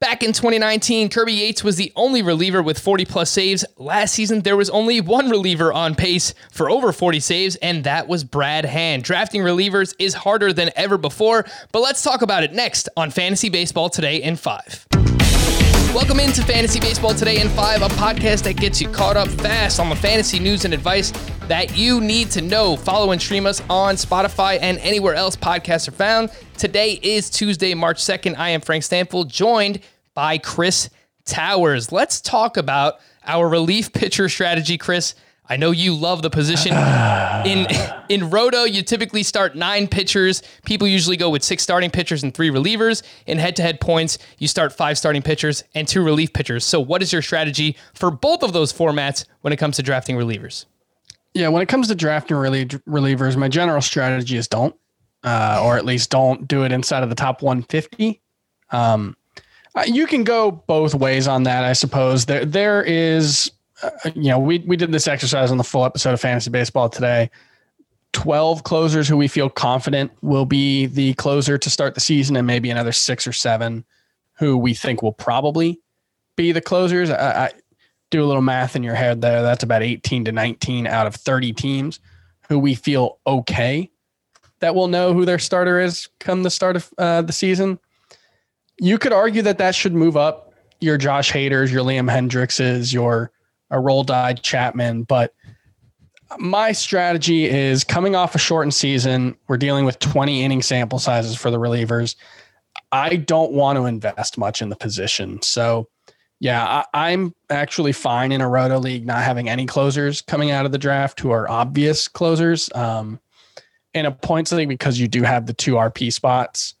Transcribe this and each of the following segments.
Back in 2019, Kirby Yates was the only reliever with 40 plus saves. Last season, there was only one reliever on pace for over 40 saves, and that was Brad Hand. Drafting relievers is harder than ever before, but let's talk about it next on Fantasy Baseball Today in 5. Welcome into Fantasy Baseball Today in 5, a podcast that gets you caught up fast on the fantasy news and advice that you need to know. Follow and stream us on Spotify and anywhere else podcasts are found. Today is Tuesday, March 2nd. I am Frank Stampfl, joined by Chris Towers. Let's talk about our relief pitcher strategy, Chris. I know you love the position. In in Roto, you typically start nine pitchers. People usually go with six starting pitchers and three relievers. In head-to-head points, you start five starting pitchers and two relief pitchers. So, what is your strategy for both of those formats when it comes to drafting relievers? Yeah, when it comes to drafting relie- relievers, my general strategy is don't, uh, or at least don't do it inside of the top 150. Um, uh, you can go both ways on that, I suppose. There, there is you know, we we did this exercise on the full episode of Fantasy Baseball today. 12 closers who we feel confident will be the closer to start the season, and maybe another six or seven who we think will probably be the closers. I, I do a little math in your head there. That's about 18 to 19 out of 30 teams who we feel okay that will know who their starter is come the start of uh, the season. You could argue that that should move up your Josh Haders, your Liam Hendrikses, your Aroldis Chapman. But my strategy is coming off a shortened season. We're dealing with 20 inning sample sizes for the relievers. I don't want to invest much in the position. So, yeah, I, am actually fine in a roto league not having any closers coming out of the draft who are obvious closers. Um, in a points league, because you do have the two RP spots,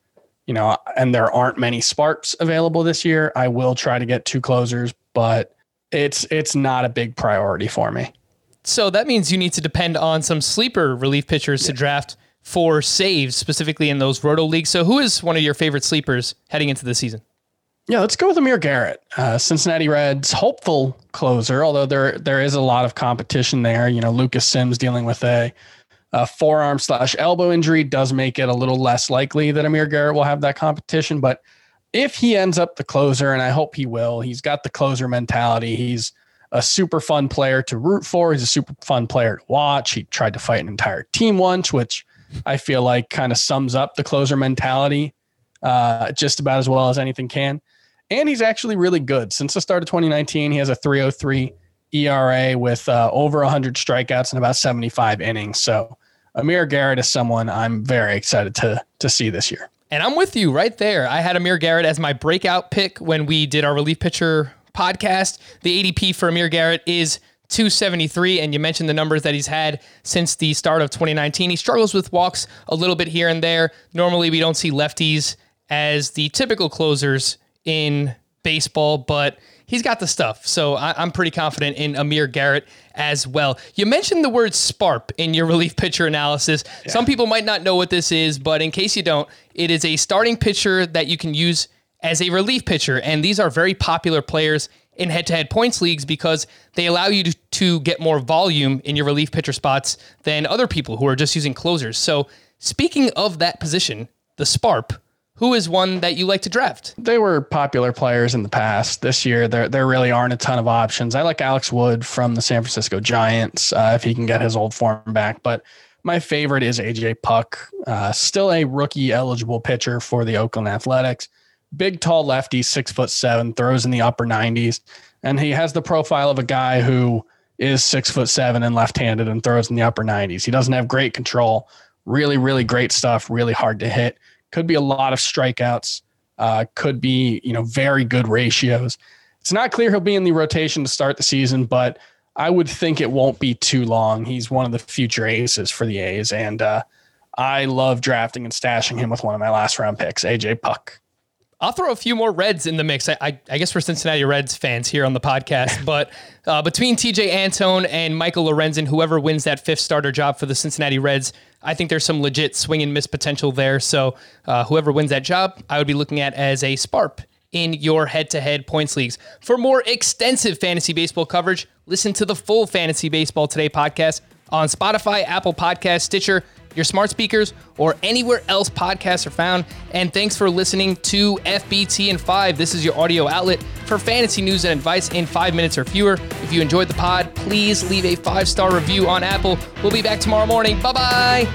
you know, and there aren't many SPARPs available this year, I will try to get two closers, but it's it's not a big priority for me. So that means you need to depend on some sleeper relief pitchers yeah. to draft for saves, specifically in those roto leagues. So who is one of your favorite sleepers heading into the season? Yeah, let's go with Amir Garrett, uh, Cincinnati Reds hopeful closer. Although there there is a lot of competition there. You know, Lucas Sims dealing with a, a forearm slash elbow injury does make it a little less likely that Amir Garrett will have that competition. But if he ends up the closer, and I hope he will, he's got the closer mentality. He's a super fun player to root for. He's a super fun player to watch. He tried to fight an entire team once, which I feel like kind of sums up the closer mentality uh, just about as well as anything can. And he's actually really good. Since the start of 2019, he has a 303 ERA with uh, over 100 strikeouts and about 75 innings. So Amir Garrett is someone I'm very excited to to see this year. And I'm with you right there. I had Amir Garrett as my breakout pick when we did our relief pitcher podcast. The ADP for Amir Garrett is 273, and you mentioned the numbers that he's had since the start of 2019. He struggles with walks a little bit here and there. Normally, we don't see lefties as the typical closers in baseball, but he's got the stuff. So I, am pretty confident in Amir Garrett as well. You mentioned the word SPARP in your relief pitcher analysis. Yeah. Some people might not know what this is, but in case you don't, it is a starting pitcher that you can use as a relief pitcher. And these are very popular players in head to head points leagues because they allow you to, to get more volume in your relief pitcher spots than other people who are just using closers. So, speaking of that position, the SPARP, who is one that you like to draft? They were popular players in the past. This year, there there really aren't a ton of options. I like Alex Wood from the San Francisco Giants uh, if he can get his old form back. But my favorite is AJ Puk, uh, still a rookie eligible pitcher for the Oakland Athletics. Big, tall lefty, six foot seven, throws in the upper 90s, and he has the profile of a guy who is six foot seven and left-handed and throws in the upper 90s. He doesn't have great control. Really, really great stuff. Really hard to hit could be a lot of strikeouts, uh, could be, you know, very good ratios. It's not clear he'll be in the rotation to start the season, but I would think it won't be too long. He's one of the future aces for the A's. And uh, I love drafting and stashing him with one of my last round picks, AJ Puk. I'll throw a few more Reds in the mix. I, I, I guess we're Cincinnati Reds fans here on the podcast, but uh, between Tejay Antone and Michael Lorenzen, whoever wins that fifth starter job for the Cincinnati Reds, I think there's some legit swing and miss potential there. So uh, whoever wins that job, I would be looking at as a SPARP in your head-to-head points leagues. For more extensive fantasy baseball coverage, listen to the full Fantasy Baseball Today podcast on Spotify, Apple Podcast, Stitcher, your smart speakers, or anywhere else podcasts are found. And thanks for listening to FBT and 5. This is your audio outlet for fantasy news and advice in five minutes or fewer. If you enjoyed the pod, please leave a five star review on Apple. We'll be back tomorrow morning. Bye bye.